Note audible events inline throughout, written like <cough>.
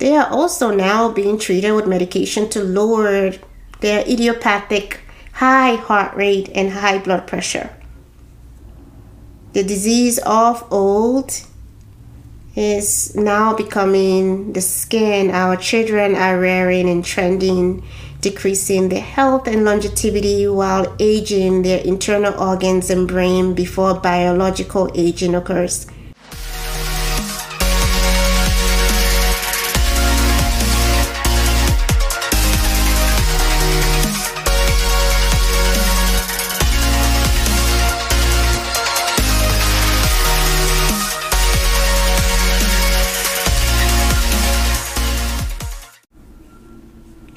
They are also now being treated with medication to lower their idiopathic high heart rate and high blood pressure. The disease of old is now becoming the skin our children are wearing and trending, decreasing their health and longevity while aging their internal organs and brain before biological aging occurs.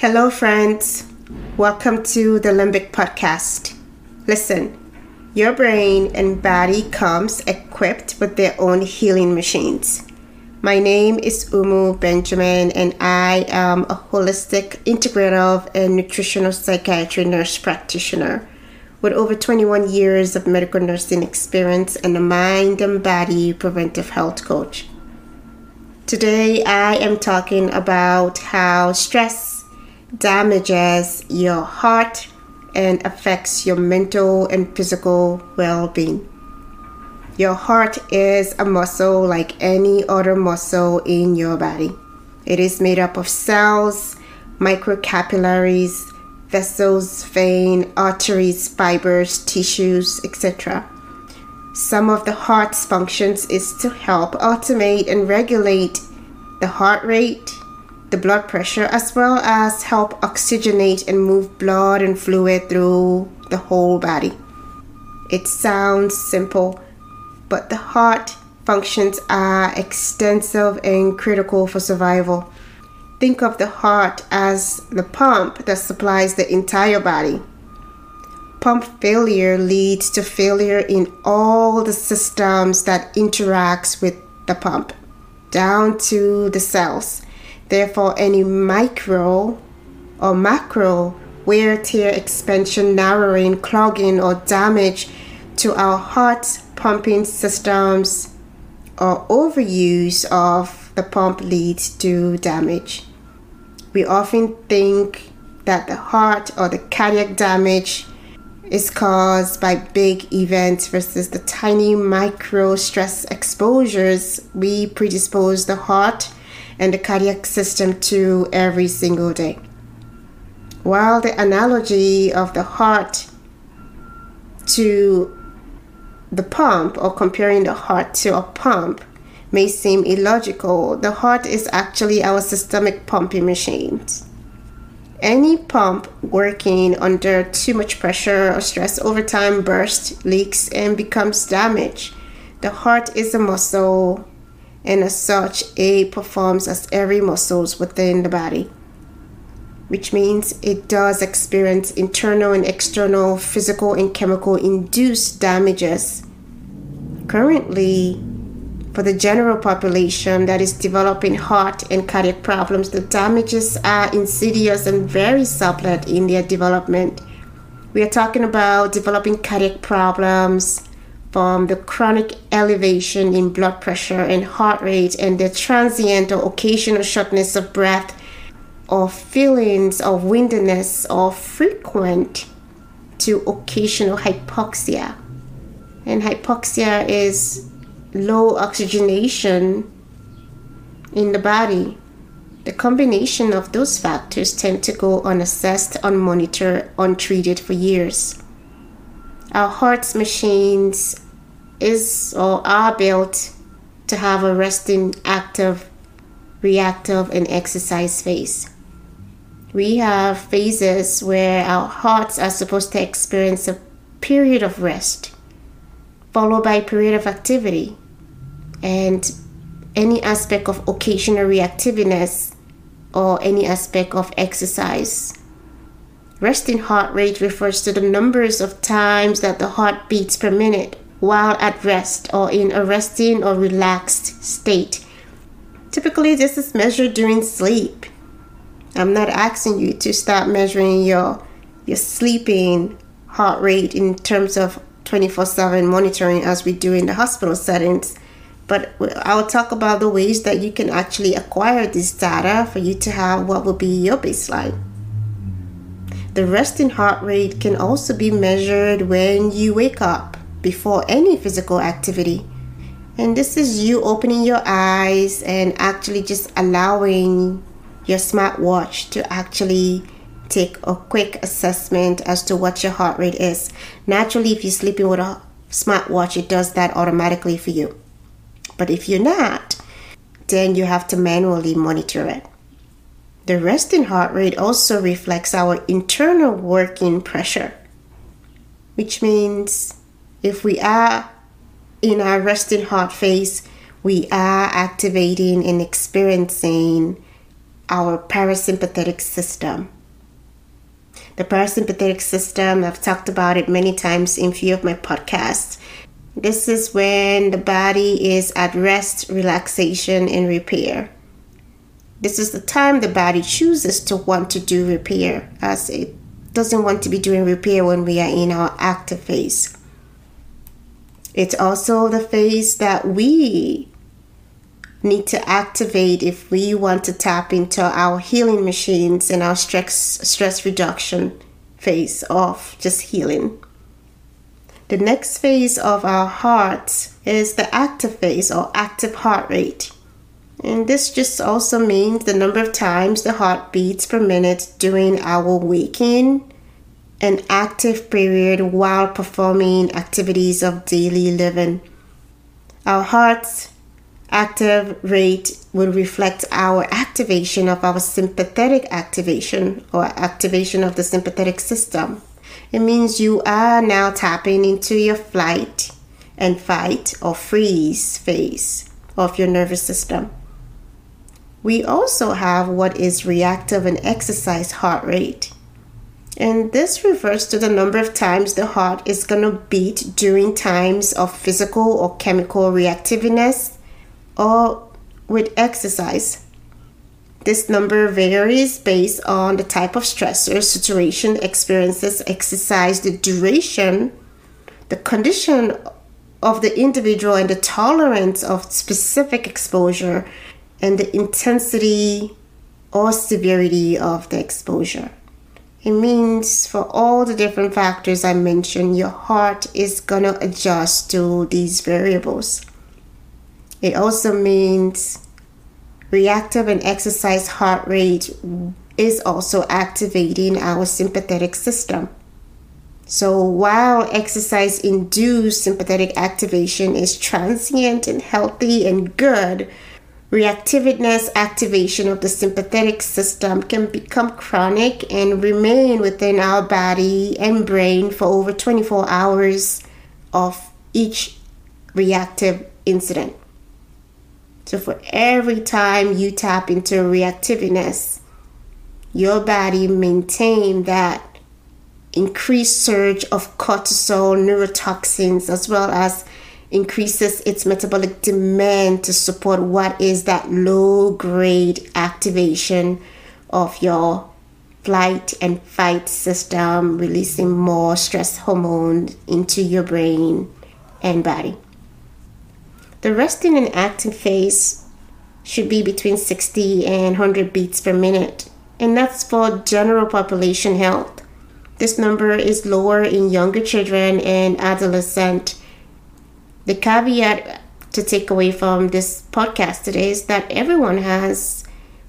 Hello, friends. Welcome to the Limbic Podcast. Listen, your brain and body comes equipped with their own healing machines. My name is Umu Benjamin, and I am a holistic, integrative, and nutritional psychiatry nurse practitioner with over 21 years of medical nursing experience and a mind and body preventive health coach. Today, I am talking about how stress damages your heart and affects your mental and physical well being. Your heart is a muscle like any other muscle in your body. It is made up of cells, microcapillaries, vessels, veins, arteries, fibers, tissues, etc. Some of the heart's functions is to help automate and regulate the heart rate, the blood pressure as well as help oxygenate and move blood and fluid through the whole body. It sounds simple, but the heart functions are extensive and critical for survival. Think of the heart as the pump that supplies the entire body. Pump failure leads to failure in all the systems that interacts with the pump, down to the cells Therefore, any micro or macro wear, tear, expansion, narrowing, clogging, or damage to our heart pumping systems or overuse of the pump leads to damage. We often think that the heart or the cardiac damage is caused by big events versus the tiny micro stress exposures we predispose the heart and the cardiac system to every single day. While the analogy of the heart to the pump or comparing the heart to a pump may seem illogical, the heart is actually our systemic pumping machine. Any pump working under too much pressure or stress over time bursts, leaks, and becomes damaged. The heart is a muscle and as such it performs as every muscles within the body which means it does experience internal and external physical and chemical induced damages currently for the general population that is developing heart and cardiac problems. The damages are insidious and very subtle in their development. We are talking about developing cardiac problems from the chronic elevation in blood pressure and heart rate and the transient or occasional shortness of breath or feelings of windiness or frequent to occasional hypoxia. And hypoxia is low oxygenation in the body. The combination of those factors tend to go unassessed, unmonitored, untreated for years. Our heart's machines is or are built to have a resting, active, reactive, and exercise phase. We have phases where our hearts are supposed to experience a period of rest, followed by a period of activity, and any aspect of occasional reactiveness or any aspect of exercise. Resting heart rate refers to the numbers of times that the heart beats per minute while at rest or in a resting or relaxed state. Typically, this is measured during sleep. I'm not asking you to start measuring your your sleeping heart rate in terms of 24/7 monitoring as we do in the hospital settings. But I'll talk about the ways that you can actually acquire this data for you to have what will be your baseline. The resting heart rate can also be measured when you wake up before any physical activity. And this is you opening your eyes and actually just allowing your smartwatch to actually take a quick assessment as to what your heart rate is. Naturally, if you're sleeping with a smartwatch, it does that automatically for you. But if you're not, then you have to manually monitor it. The resting heart rate also reflects our internal working pressure, which means if we are in our resting heart phase, we are activating and experiencing our parasympathetic system. The parasympathetic system, I've talked about it many times in few of my podcasts. This is when the body is at rest, relaxation, and repair. This is the time the body chooses to want to do repair, as it doesn't want to be doing repair when we are in our active phase. It's also the phase that we need to activate if we want to tap into our healing machines and our stress stress reduction phase of just healing. The next phase of our heart is the active phase or active heart rate. And this just also means the number of times the heart beats per minute during our waking and active period while performing activities of daily living. Our heart's active rate will reflect our activation of our sympathetic activation or activation of the sympathetic system. It means you are now tapping into your flight and fight or freeze phase of your nervous system. We also have what is reactive and exercise heart rate. And this refers to the number of times the heart is going to beat during times of physical or chemical reactiveness or with exercise. This number varies based on the type of stressor, situation, experiences, exercise, the duration, the condition of the individual, and the tolerance of specific exposure, and the intensity or severity of the exposure. It means for all the different factors I mentioned, your heart is going to adjust to these variables. It also means reactive and exercise heart rate is also activating our sympathetic system. So while exercise induced sympathetic activation is transient and healthy and good, reactiveness activation of the sympathetic system can become chronic and remain within our body and brain for over 24 hours of each reactive incident. So for every time you tap into reactiveness, your body maintain that increased surge of cortisol, neurotoxins, as well as increases its metabolic demand to support what is that low grade activation of your flight and fight system, releasing more stress hormone into your brain and body. The resting and active phase should be between 60 and 100 beats per minute, and that's for general population health. This number is lower in younger children and adolescent. The caveat to take away from this podcast today is that everyone has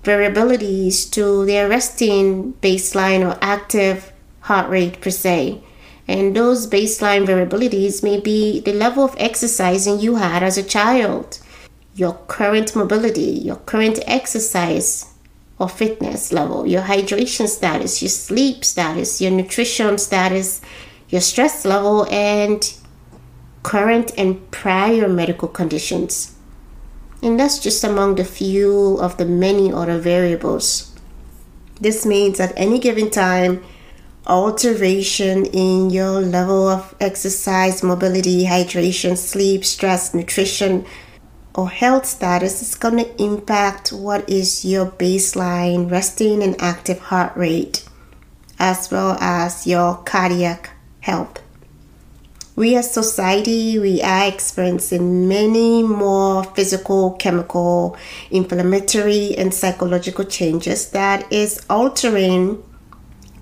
variabilities to their resting baseline or active heart rate per se. And those baseline variabilities may be the level of exercising you had as a child, your current mobility, your current exercise or fitness level, your hydration status, your sleep status, your nutrition status, your stress level, and current and prior medical conditions. And that's just among the few of the many other variables. This means at any given time, alteration in your level of exercise, mobility, hydration, sleep, stress, nutrition, or health status is going to impact what is your baseline resting and active heart rate, as well as your cardiac health. We as society we are experiencing many more physical chemical inflammatory and psychological changes that is altering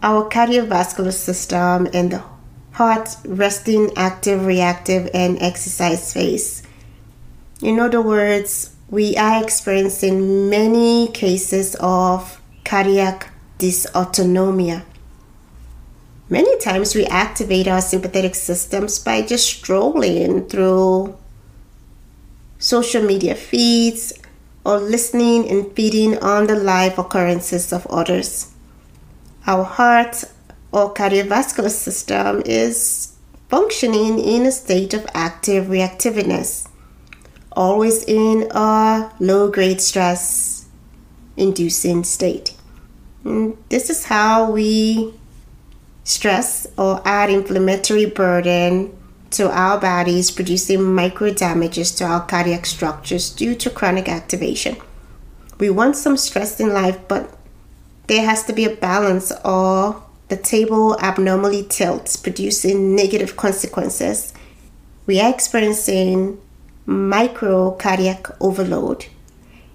our cardiovascular system and the heart resting active reactive and exercise phase in other words we are experiencing many cases of cardiac dysautonomia Many times we activate our sympathetic systems by just strolling through social media feeds or listening and feeding on the life occurrences of others. Our heart or cardiovascular system is functioning in a state of active reactiveness, always in a low grade stress inducing state. And this is how we stress or add inflammatory burden to our bodies, producing micro damages to our cardiac structures due to chronic activation. We want some stress in life, but there has to be a balance, or the table abnormally tilts, producing negative consequences. We are experiencing micro cardiac overload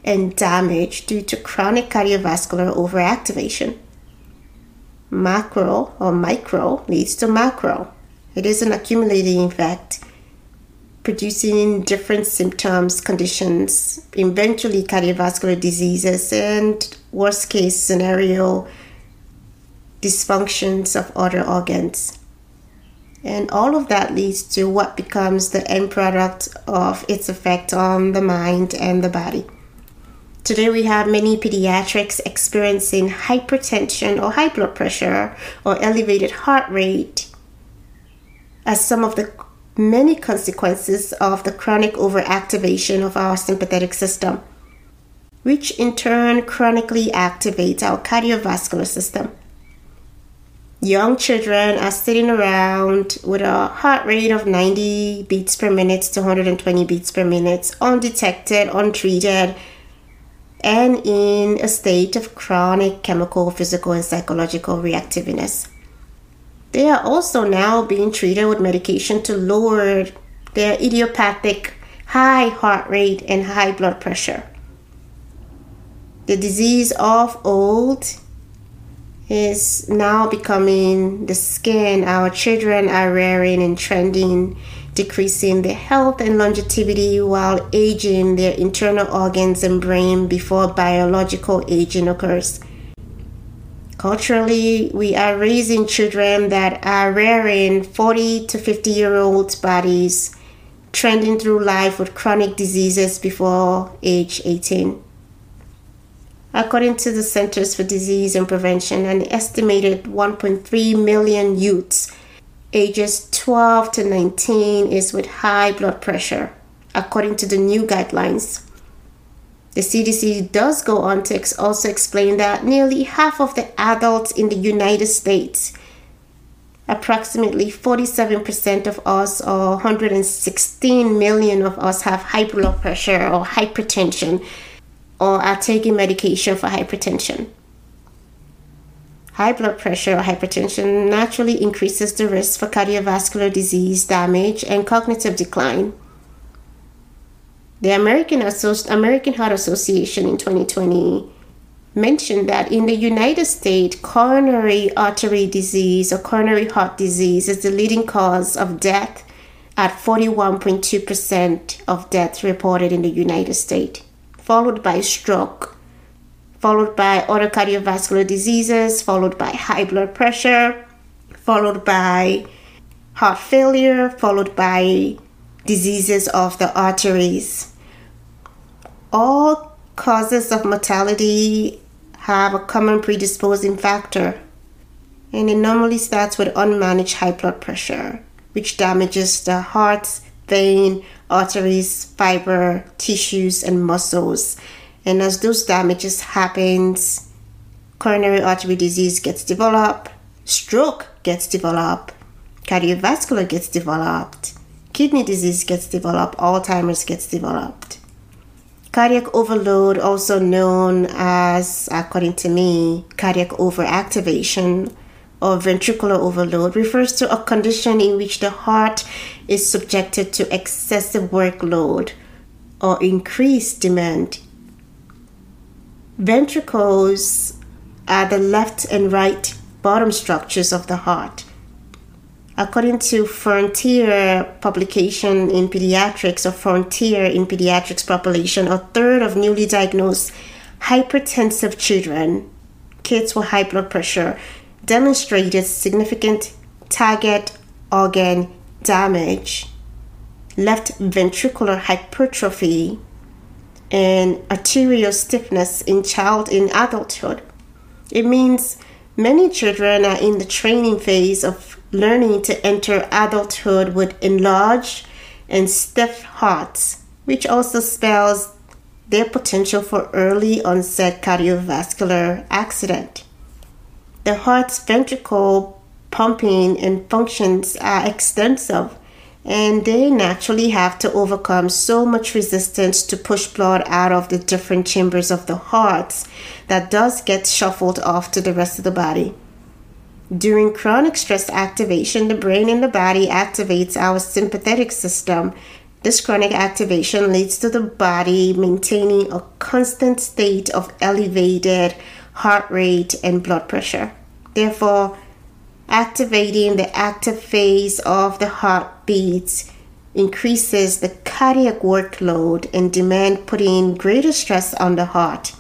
and damage due to chronic cardiovascular overactivation macro or micro leads to macro. It is an accumulating effect, producing different symptoms, conditions, eventually cardiovascular diseases, and worst case scenario, dysfunctions of other organs. And all of that leads to what becomes the end product of its effect on the mind and the body. Today, we have many pediatrics experiencing hypertension or high blood pressure or elevated heart rate as some of the many consequences of the chronic overactivation of our sympathetic system, which in turn chronically activates our cardiovascular system. Young children are sitting around with a heart rate of 90 beats per minute to 120 beats per minute, undetected, untreated and in a state of chronic chemical, physical, and psychological reactiveness. They are also now being treated with medication to lower their idiopathic high heart rate and high blood pressure. The disease of old is now becoming the skin our children are wearing and trending decreasing their health and longevity while aging their internal organs and brain before biological aging occurs. Culturally, we are raising children that are rearing 40 to 50 year old bodies, trending through life with chronic diseases before age 18. According to the Centers for Disease and Prevention, an estimated 1.3 million youths ages 12 to 19 is with high blood pressure, according to the new guidelines. The CDC does go on to ex- also explain that nearly half of the adults in the United States, approximately 47% of us, or 116 million of us, have high blood pressure or hypertension or are taking medication for hypertension. High blood pressure or hypertension naturally increases the risk for cardiovascular disease, damage, and cognitive decline. The American, Associ- American Heart Association in 2020 mentioned that in the United States, coronary artery disease or coronary heart disease is the leading cause of death at 41.2% of deaths reported in the United States, followed by stroke followed by other cardiovascular diseases, followed by high blood pressure, followed by heart failure, followed by diseases of the arteries. All causes of mortality have a common predisposing factor, and it normally starts with unmanaged high blood pressure, which damages the heart, vein, arteries, fiber, tissues, and muscles and as those damages happens, coronary artery disease gets developed, stroke gets developed, cardiovascular gets developed, kidney disease gets developed, Alzheimer's gets developed. Cardiac overload, also known as, according to me, cardiac overactivation, or ventricular overload refers to a condition in which the heart is subjected to excessive workload or increased demand. Ventricles are the left and right bottom structures of the heart. According to Frontier publication in pediatrics or Frontier in pediatrics population, a third of newly diagnosed hypertensive children, kids with high blood pressure, demonstrated significant target organ damage, left ventricular hypertrophy, and arterial stiffness in child in adulthood. It means many children are in the training phase of learning to enter adulthood with enlarged and stiff hearts, which also spells their potential for early onset cardiovascular accident. The heart's ventricle pumping and functions are extensive and they naturally have to overcome so much resistance to push blood out of the different chambers of the hearts that does get shuffled off to the rest of the body. During chronic stress activation, the brain and the body activates our sympathetic system. This chronic activation leads to the body maintaining a constant state of elevated heart rate and blood pressure. Therefore, activating the active phase of the heartbeats increases the cardiac workload and demand putting greater stress on the heart.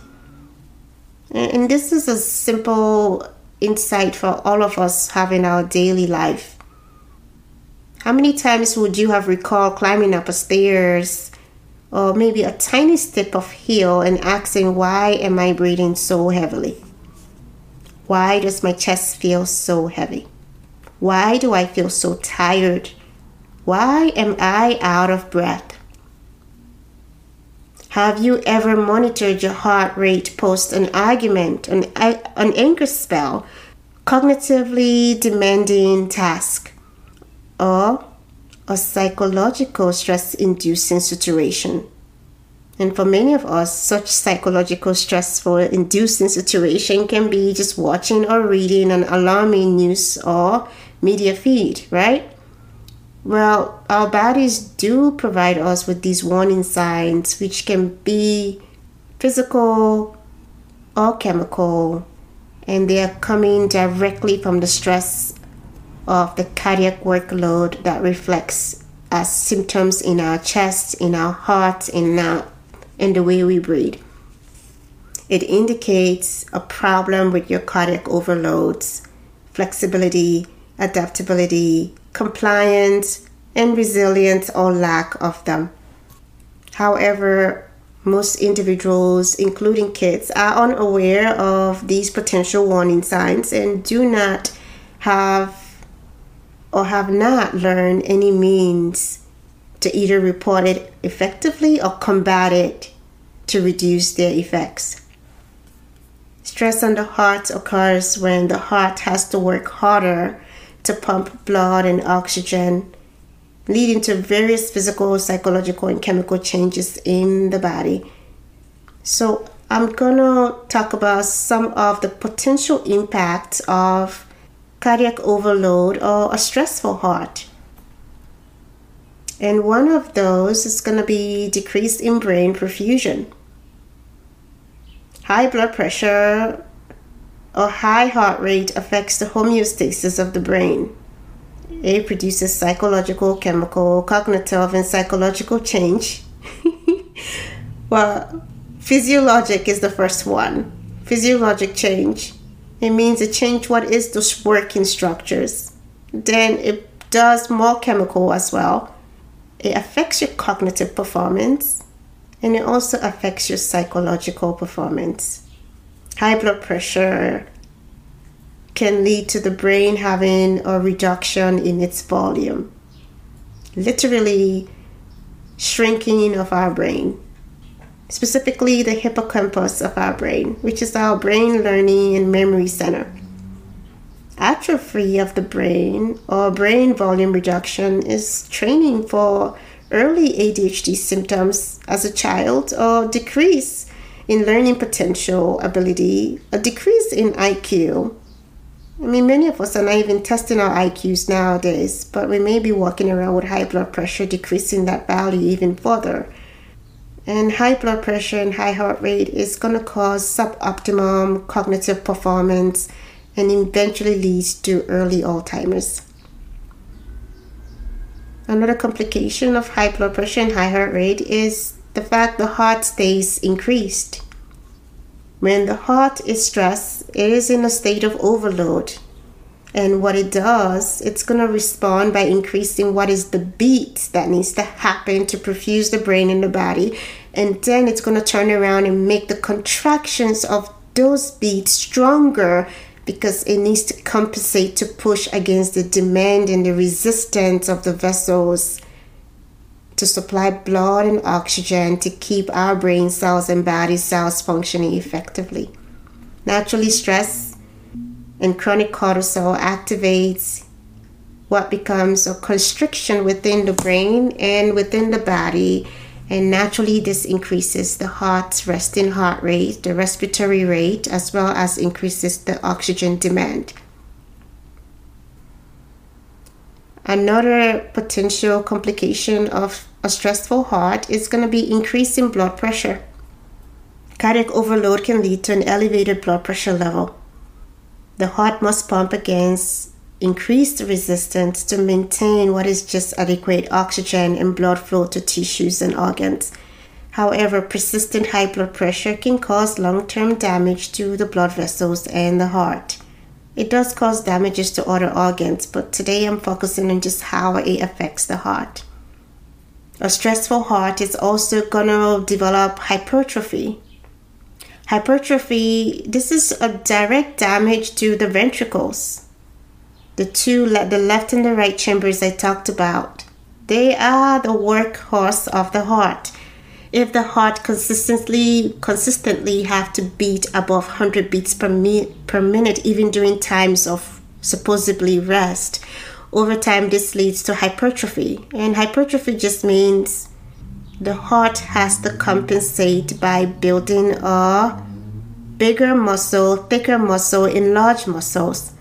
And this is a simple insight for all of us having our daily life. How many times would you have recalled climbing up a stairs or maybe a tiny step of hill and asking, Why am I breathing so heavily? Why does my chest feel so heavy? Why do I feel so tired? Why am I out of breath? Have you ever monitored your heart rate post an argument, an, an anger spell, cognitively demanding task, or a psychological stress inducing situation? And for many of us, such psychological stressful inducing situation can be just watching or reading an alarming news or media feed, right? Well, our bodies do provide us with these warning signs, which can be physical or chemical, and they are coming directly from the stress of the cardiac workload that reflects as symptoms in our chest, in our heart, in our in the way we breathe. It indicates a problem with your cardiac overloads, flexibility, adaptability, compliance, and resilience or lack of them. However, most individuals, including kids, are unaware of these potential warning signs and do not have or have not learned any means to either report it effectively or combat it to reduce their effects. Stress on the heart occurs when the heart has to work harder to pump blood and oxygen, leading to various physical, psychological, and chemical changes in the body. So, I'm gonna talk about some of the potential impacts of cardiac overload or a stressful heart. And one of those is to be decrease in brain perfusion. High blood pressure or high heart rate affects the homeostasis of the brain. It produces psychological, chemical, cognitive, and psychological change. <laughs> well, physiologic is the first one. Physiologic change. It means it change what is those working structures. Then it does more chemical as well. It affects your cognitive performance and it also affects your psychological performance high blood pressure can lead to the brain having a reduction in its volume, literally shrinking of our brain, specifically the hippocampus of our brain, which is our brain learning and memory center. Atrophy of the brain or brain volume reduction is training for early ADHD symptoms as a child or decrease in learning potential ability, a decrease in IQ, I mean, many of us are not even testing our IQs nowadays, but we may be walking around with high blood pressure, decreasing that value even further. And high blood pressure and high heart rate is going to cause suboptimum cognitive performance and eventually leads to early Alzheimer's. Another complication of high blood pressure and high heart rate is the fact the heart stays increased. When the heart is stressed, it is in a state of overload. And what it does, it's going to respond by increasing what is the beat that needs to happen to perfuse the brain and the body. And then it's going to turn around and make the contractions of those beats stronger because it needs to compensate to push against the demand and the resistance of the vessels to supply blood and oxygen to keep our brain cells and body cells functioning effectively. Naturally, stress and chronic cortisol activates what becomes a constriction within the brain and within the body. And naturally, this increases the heart's resting heart rate, the respiratory rate, as well as increases the oxygen demand. Another potential complication of a stressful heart is going to be increasing blood pressure. Cardiac overload can lead to an elevated blood pressure level. The heart must pump against increased resistance to maintain what is just adequate oxygen and blood flow to tissues and organs. However, persistent high blood pressure can cause long term damage to the blood vessels and the heart. It does cause damages to other organs, but today I'm focusing on just how it affects the heart. A stressful heart is also going to develop hypertrophy. Hypertrophy, this is a direct damage to the ventricles. The two, the left and the right chambers I talked about, they are the workhorse of the heart if the heart consistently consistently have to beat above 100 beats per, mi- per minute even during times of supposedly rest over time this leads to hypertrophy. And hypertrophy just means the heart has to compensate by building a bigger muscle thicker muscle enlarged muscles.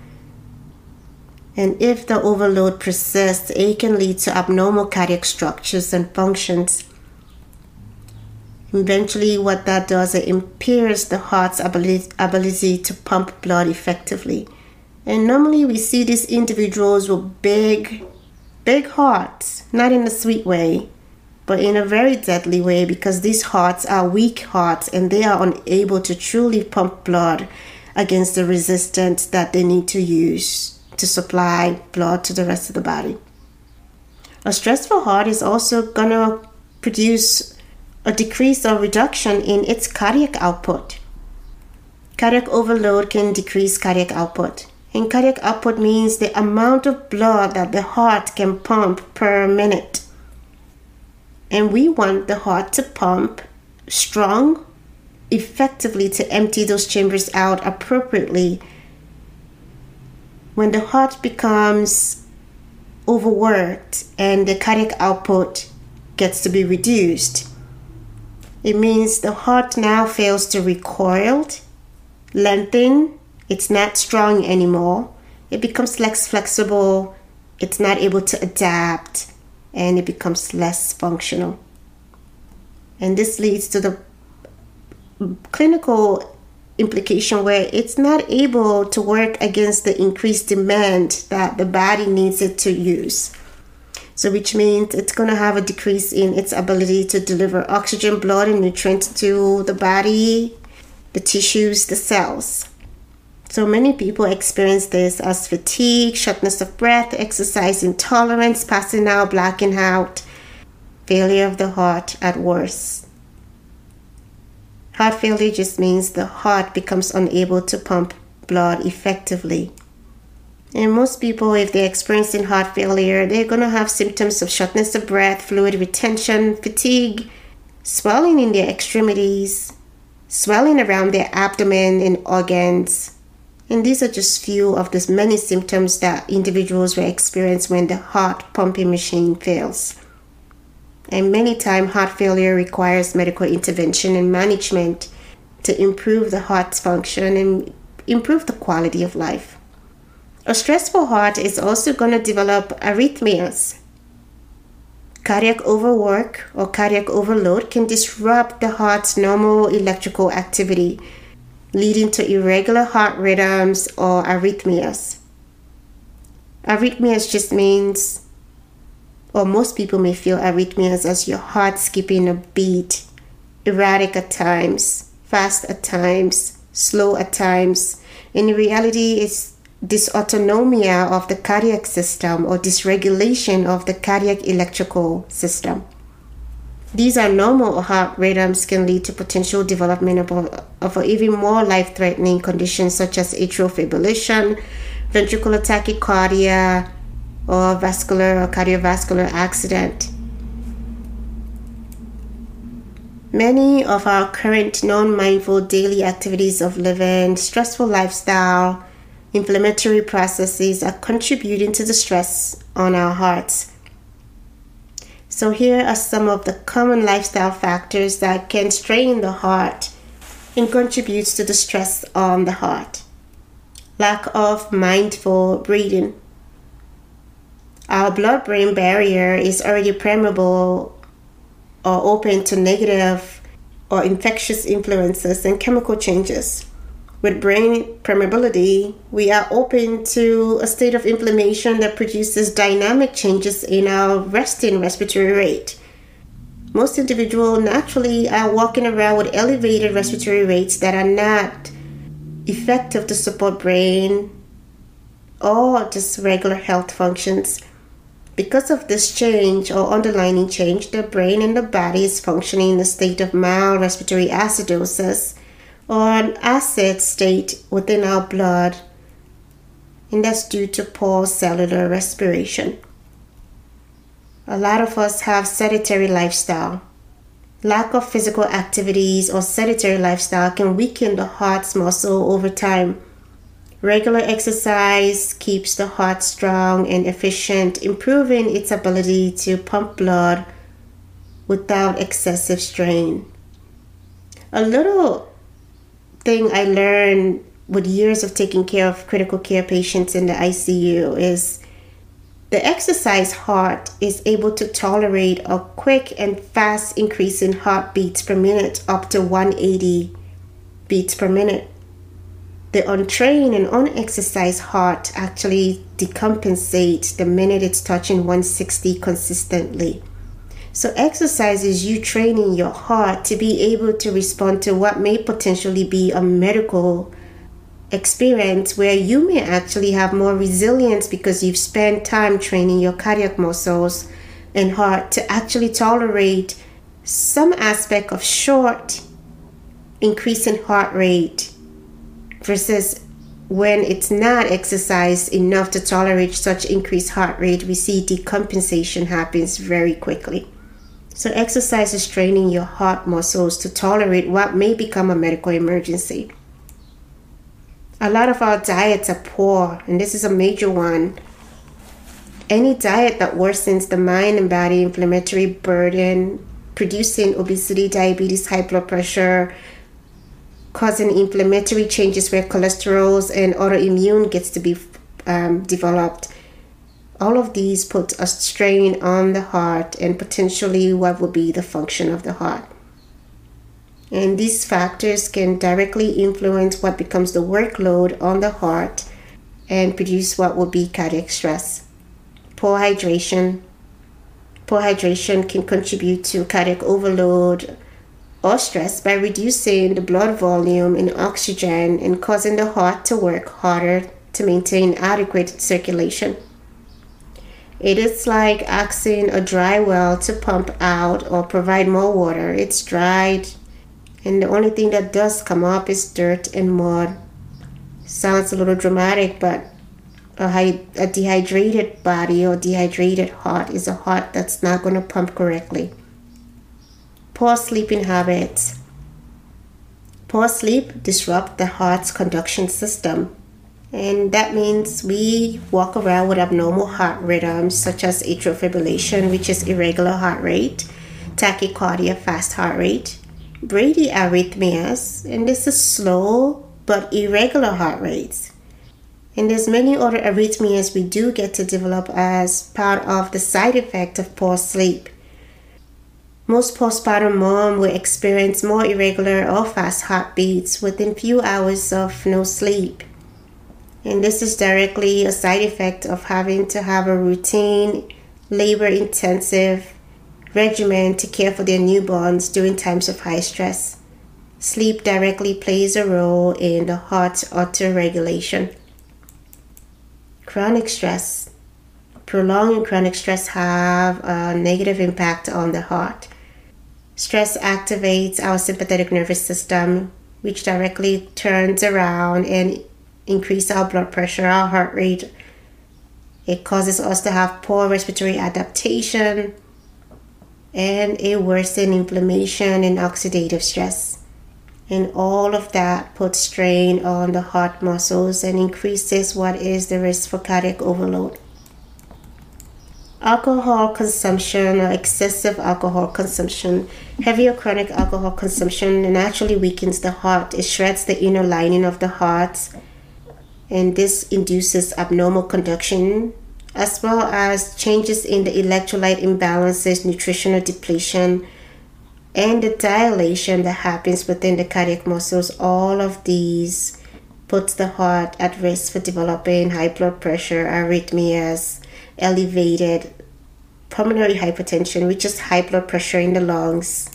And if the overload persists it can lead to abnormal cardiac structures and functions Eventually, what that does, it impairs the heart's ability, ability to pump blood effectively. And normally, we see these individuals with big, big hearts, not in a sweet way, but in a very deadly way because these hearts are weak hearts and they are unable to truly pump blood against the resistance that they need to use to supply blood to the rest of the body. A stressful heart is also going to produce a decrease or reduction in its cardiac output. Cardiac overload can decrease cardiac output. And cardiac output means the amount of blood that the heart can pump per minute. And we want the heart to pump strong, effectively to empty those chambers out appropriately. When the heart becomes overworked and the cardiac output gets to be reduced, it means the heart now fails to recoil, lengthen, it's not strong anymore. It becomes less flexible, it's not able to adapt, and it becomes less functional. And this leads to the clinical implication where it's not able to work against the increased demand that the body needs it to use. So, which means it's going to have a decrease in its ability to deliver oxygen, blood, and nutrients to the body, the tissues, the cells. So, many people experience this as fatigue, shortness of breath, exercise intolerance, passing out, blacking out, failure of the heart at worst. Heart failure just means the heart becomes unable to pump blood effectively. And most people, if they're experiencing heart failure, they're going to have symptoms of shortness of breath, fluid retention, fatigue, swelling in their extremities, swelling around their abdomen and organs. And these are just few of the many symptoms that individuals will experience when the heart pumping machine fails. And many times, heart failure requires medical intervention and management to improve the heart's function and improve the quality of life. A stressful heart is also going to develop arrhythmias. Cardiac overwork or cardiac overload can disrupt the heart's normal electrical activity, leading to irregular heart rhythms or arrhythmias. Arrhythmias just means, or most people may feel arrhythmias as your heart skipping a beat, erratic at times, fast at times, slow at times. In reality, it's dysautonomia of the cardiac system or dysregulation of the cardiac electrical system. These are normal heart rhythms can lead to potential development of, of even more life-threatening conditions such as atrial fibrillation, ventricular tachycardia, or vascular or cardiovascular accident. Many of our current non mindful daily activities of living, stressful lifestyle, inflammatory processes are contributing to the stress on our hearts. So, here are some of the common lifestyle factors that can strain the heart and contributes to the stress on the heart. Lack of mindful breathing. Our blood brain barrier is already permeable or open to negative or infectious influences and chemical changes. With brain permeability, we are open to a state of inflammation that produces dynamic changes in our resting respiratory rate. Most individuals naturally are walking around with elevated respiratory rates that are not effective to support brain or just regular health functions. Because of this change or underlying change, the brain and the body is functioning in a state of mild respiratory acidosis or an acid state within our blood, and that's due to poor cellular respiration. A lot of us have sedentary lifestyle. Lack of physical activities or sedentary lifestyle can weaken the heart's muscle over time. Regular exercise keeps the heart strong and efficient, improving its ability to pump blood without excessive strain. A little thing I learned with years of taking care of critical care patients in the ICU is the exercise heart is able to tolerate a quick and fast increase in heartbeats per minute up to 180 beats per minute. The untrained and unexercised heart actually decompensates the minute it's touching 160 consistently. So, exercise is you training your heart to be able to respond to what may potentially be a medical experience where you may actually have more resilience because you've spent time training your cardiac muscles and heart to actually tolerate some aspect of short increase in heart rate versus when it's not exercised enough to tolerate such increased heart rate we see decompensation happens very quickly so, exercise is training your heart muscles to tolerate what may become a medical emergency. A lot of our diets are poor, and this is a major one. Any diet that worsens the mind and body inflammatory burden, producing obesity, diabetes, high blood pressure, causing inflammatory changes where cholesterol and autoimmune gets to be um, developed all of these put a strain on the heart and potentially what will be the function of the heart. And these factors can directly influence what becomes the workload on the heart and produce what will be cardiac stress. Poor hydration. Poor hydration can contribute to cardiac overload or stress by reducing the blood volume and oxygen and causing the heart to work harder to maintain adequate circulation. It is like asking a dry well to pump out or provide more water. It's dried, and the only thing that does come up is dirt and mud. Sounds a little dramatic, but a, a dehydrated body or dehydrated heart is a heart that's not going to pump correctly. Poor sleeping habits. Poor sleep disrupt the heart's conduction system and that means we walk around with abnormal heart rhythms such as atrial fibrillation, which is irregular heart rate, tachycardia, fast heart rate, bradyarrhythmias, and this is slow but irregular heart rates. And there's many other arrhythmias we do get to develop as part of the side effect of poor sleep. Most postpartum mom will experience more irregular or fast heartbeats within few hours of no sleep. And this is directly a side effect of having to have a routine, labor intensive regimen to care for their newborns during times of high stress. Sleep directly plays a role in the heart auto regulation. Chronic stress. Prolonged chronic stress have a negative impact on the heart. Stress activates our sympathetic nervous system, which directly turns around and increase our blood pressure, our heart rate. It causes us to have poor respiratory adaptation and a worsened inflammation and oxidative stress. And all of that puts strain on the heart muscles and increases what is the risk for cardiac overload. Alcohol consumption or excessive alcohol consumption, heavy or chronic alcohol consumption naturally weakens the heart. It shreds the inner lining of the heart and this induces abnormal conduction as well as changes in the electrolyte imbalances, nutritional depletion, and the dilation that happens within the cardiac muscles. All of these puts the heart at risk for developing high blood pressure, arrhythmias, elevated pulmonary hypertension, which is high blood pressure in the lungs,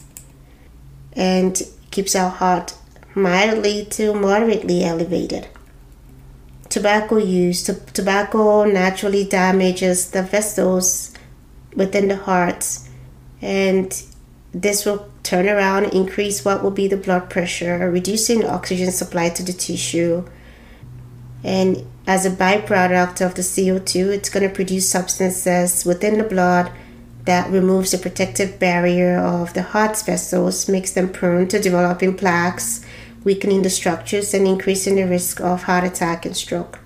and keeps our heart mildly to moderately elevated tobacco use. Tobacco naturally damages the vessels within the heart, and this will turn around increase what will be the blood pressure, reducing oxygen supply to the tissue. And as a byproduct of the CO2, it's going to produce substances within the blood that removes the protective barrier of the heart's vessels, makes them prone to developing plaques weakening the structures and increasing the risk of heart attack and stroke.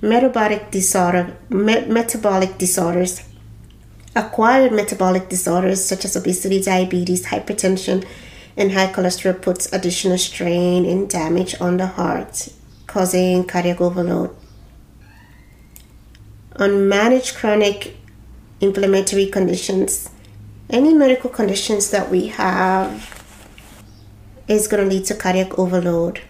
Metabolic disorder, me- metabolic disorders, acquired metabolic disorders such as obesity, diabetes, hypertension, and high cholesterol puts additional strain and damage on the heart, causing cardiac overload. Unmanaged chronic inflammatory conditions, any medical conditions that we have is going to lead to cardiac overload.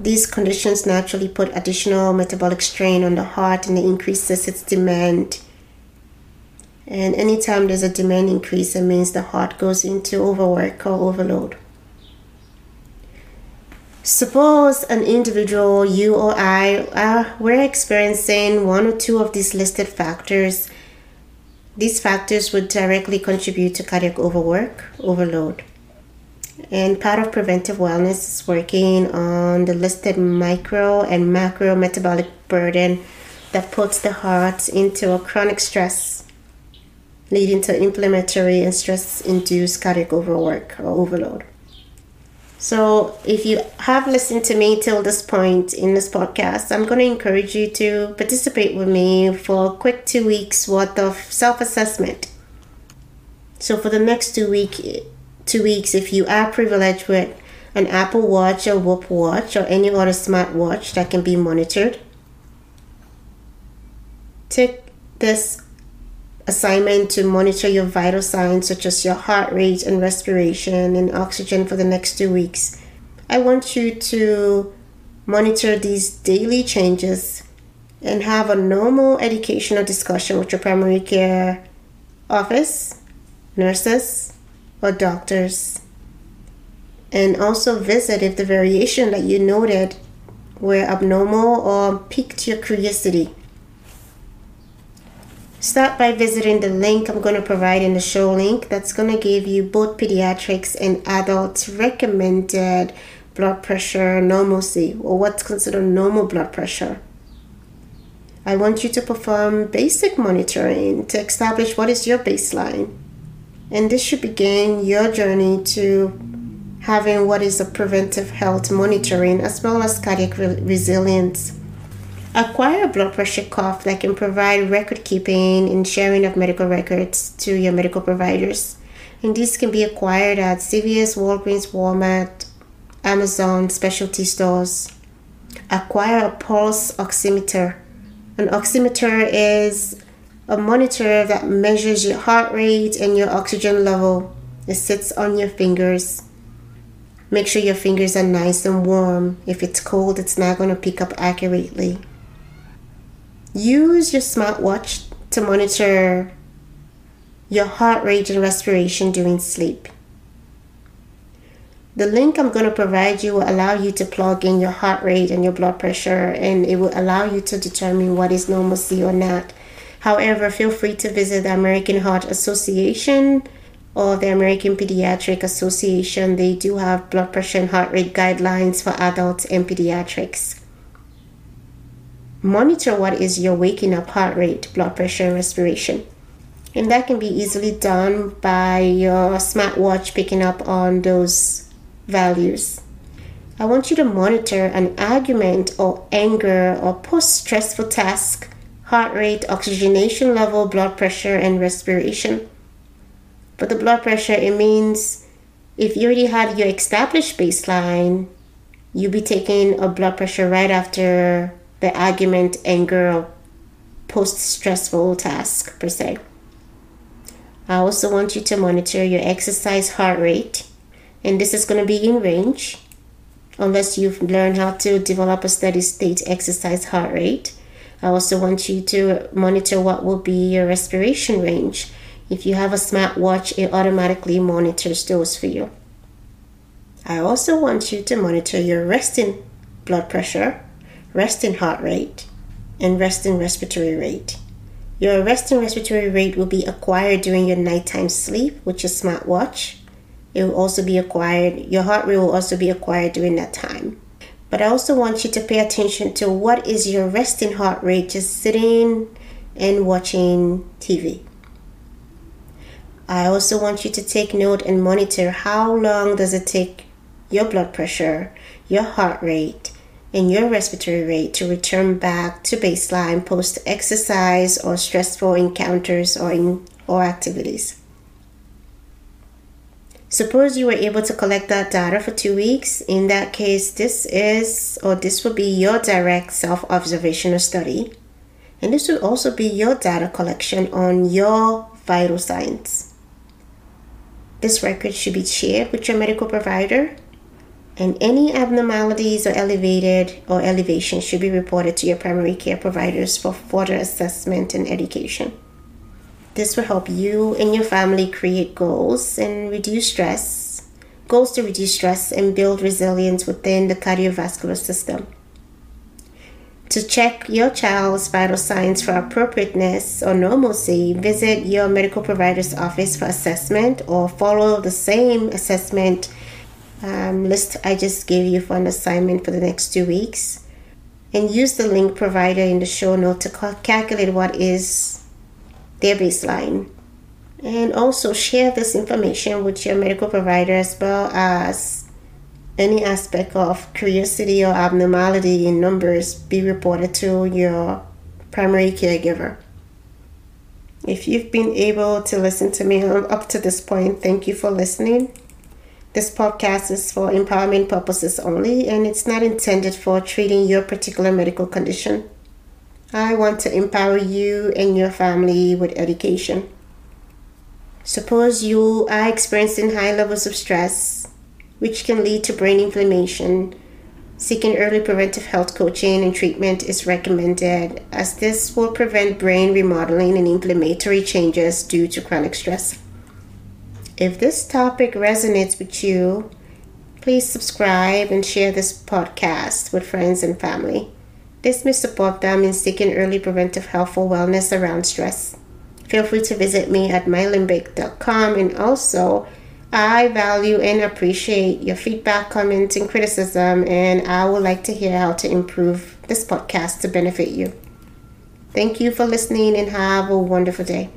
These conditions naturally put additional metabolic strain on the heart and it increases its demand. And anytime there's a demand increase, it means the heart goes into overwork or overload. Suppose an individual, you or I, are, we're experiencing one or two of these listed factors. These factors would directly contribute to cardiac overwork, overload. And part of preventive wellness is working on the listed micro and macro metabolic burden that puts the heart into a chronic stress, leading to inflammatory and stress induced cardiac overwork or overload. So, if you have listened to me till this point in this podcast, I'm going to encourage you to participate with me for a quick two weeks worth of self assessment. So, for the next two weeks, two weeks if you are privileged with an Apple Watch or Whoop Watch or any other smartwatch that can be monitored. Take this assignment to monitor your vital signs such as your heart rate and respiration and oxygen for the next two weeks. I want you to monitor these daily changes and have a normal educational discussion with your primary care office, nurses, or doctors. And also visit if the variation that you noted were abnormal or piqued your curiosity. Start by visiting the link I'm going to provide in the show link that's going to give you both pediatrics and adults recommended blood pressure normalcy or what's considered normal blood pressure. I want you to perform basic monitoring to establish what is your baseline. And this should begin your journey to having what is a preventive health monitoring as well as cardiac re- resilience. Acquire a blood pressure cuff that can provide record keeping and sharing of medical records to your medical providers. And these can be acquired at CVS, Walgreens, Walmart, Amazon, specialty stores. Acquire a pulse oximeter. An oximeter is a monitor that measures your heart rate and your oxygen level. It sits on your fingers. Make sure your fingers are nice and warm. If it's cold, it's not going to pick up accurately. Use your smartwatch to monitor your heart rate and respiration during sleep. The link I'm going to provide you will allow you to plug in your heart rate and your blood pressure, and it will allow you to determine what is normalcy or not. However, feel free to visit the American Heart Association or the American Pediatric Association. They do have blood pressure and heart rate guidelines for adults and pediatrics. Monitor what is your waking up heart rate, blood pressure, and respiration. And that can be easily done by your smartwatch picking up on those values. I want you to monitor an argument or anger or post stressful task, heart rate, oxygenation level, blood pressure, and respiration. For the blood pressure, it means if you already had your established baseline, you'll be taking a blood pressure right after the argument, anger, or post stressful task, per se. I also want you to monitor your exercise heart rate, and this is going to be in range unless you've learned how to develop a steady state exercise heart rate. I also want you to monitor what will be your respiration range. If you have a smartwatch, it automatically monitors those for you. I also want you to monitor your resting blood pressure, resting heart rate, and resting respiratory rate. Your resting respiratory rate will be acquired during your nighttime sleep with your smartwatch. It will also be acquired, your heart rate will also be acquired during that time. But I also want you to pay attention to what is your resting heart rate just sitting and watching TV. I also want you to take note and monitor how long does it take your blood pressure, your heart rate, and your respiratory rate to return back to baseline post exercise or stressful encounters or, in, or activities. Suppose you were able to collect that data for two weeks. In that case, this is or this will be your direct self observational study. And this will also be your data collection on your vital signs. This record should be shared with your medical provider and any abnormalities or elevated or elevation should be reported to your primary care providers for further assessment and education. This will help you and your family create goals and reduce stress, goals to reduce stress and build resilience within the cardiovascular system. To check your child's vital signs for appropriateness or normalcy, visit your medical provider's office for assessment or follow the same assessment um, list I just gave you for an assignment for the next two weeks. And use the link provided in the show note to calculate what is their baseline. And also share this information with your medical provider as well as any aspect of curiosity or abnormality in numbers be reported to your primary caregiver. If you've been able to listen to me up to this point, thank you for listening. This podcast is for empowerment purposes only and it's not intended for treating your particular medical condition. I want to empower you and your family with education. Suppose you are experiencing high levels of stress, which can lead to brain inflammation. Seeking early preventive health coaching and treatment is recommended, as this will prevent brain remodeling and inflammatory changes due to chronic stress. If this topic resonates with you, please subscribe and share this podcast with friends and family. May support them in seeking early preventive health or wellness around stress. Feel free to visit me at mylimbic.com and also I value and appreciate your feedback, comments, and criticism, and I would like to hear how to improve this podcast to benefit you. Thank you for listening and have a wonderful day.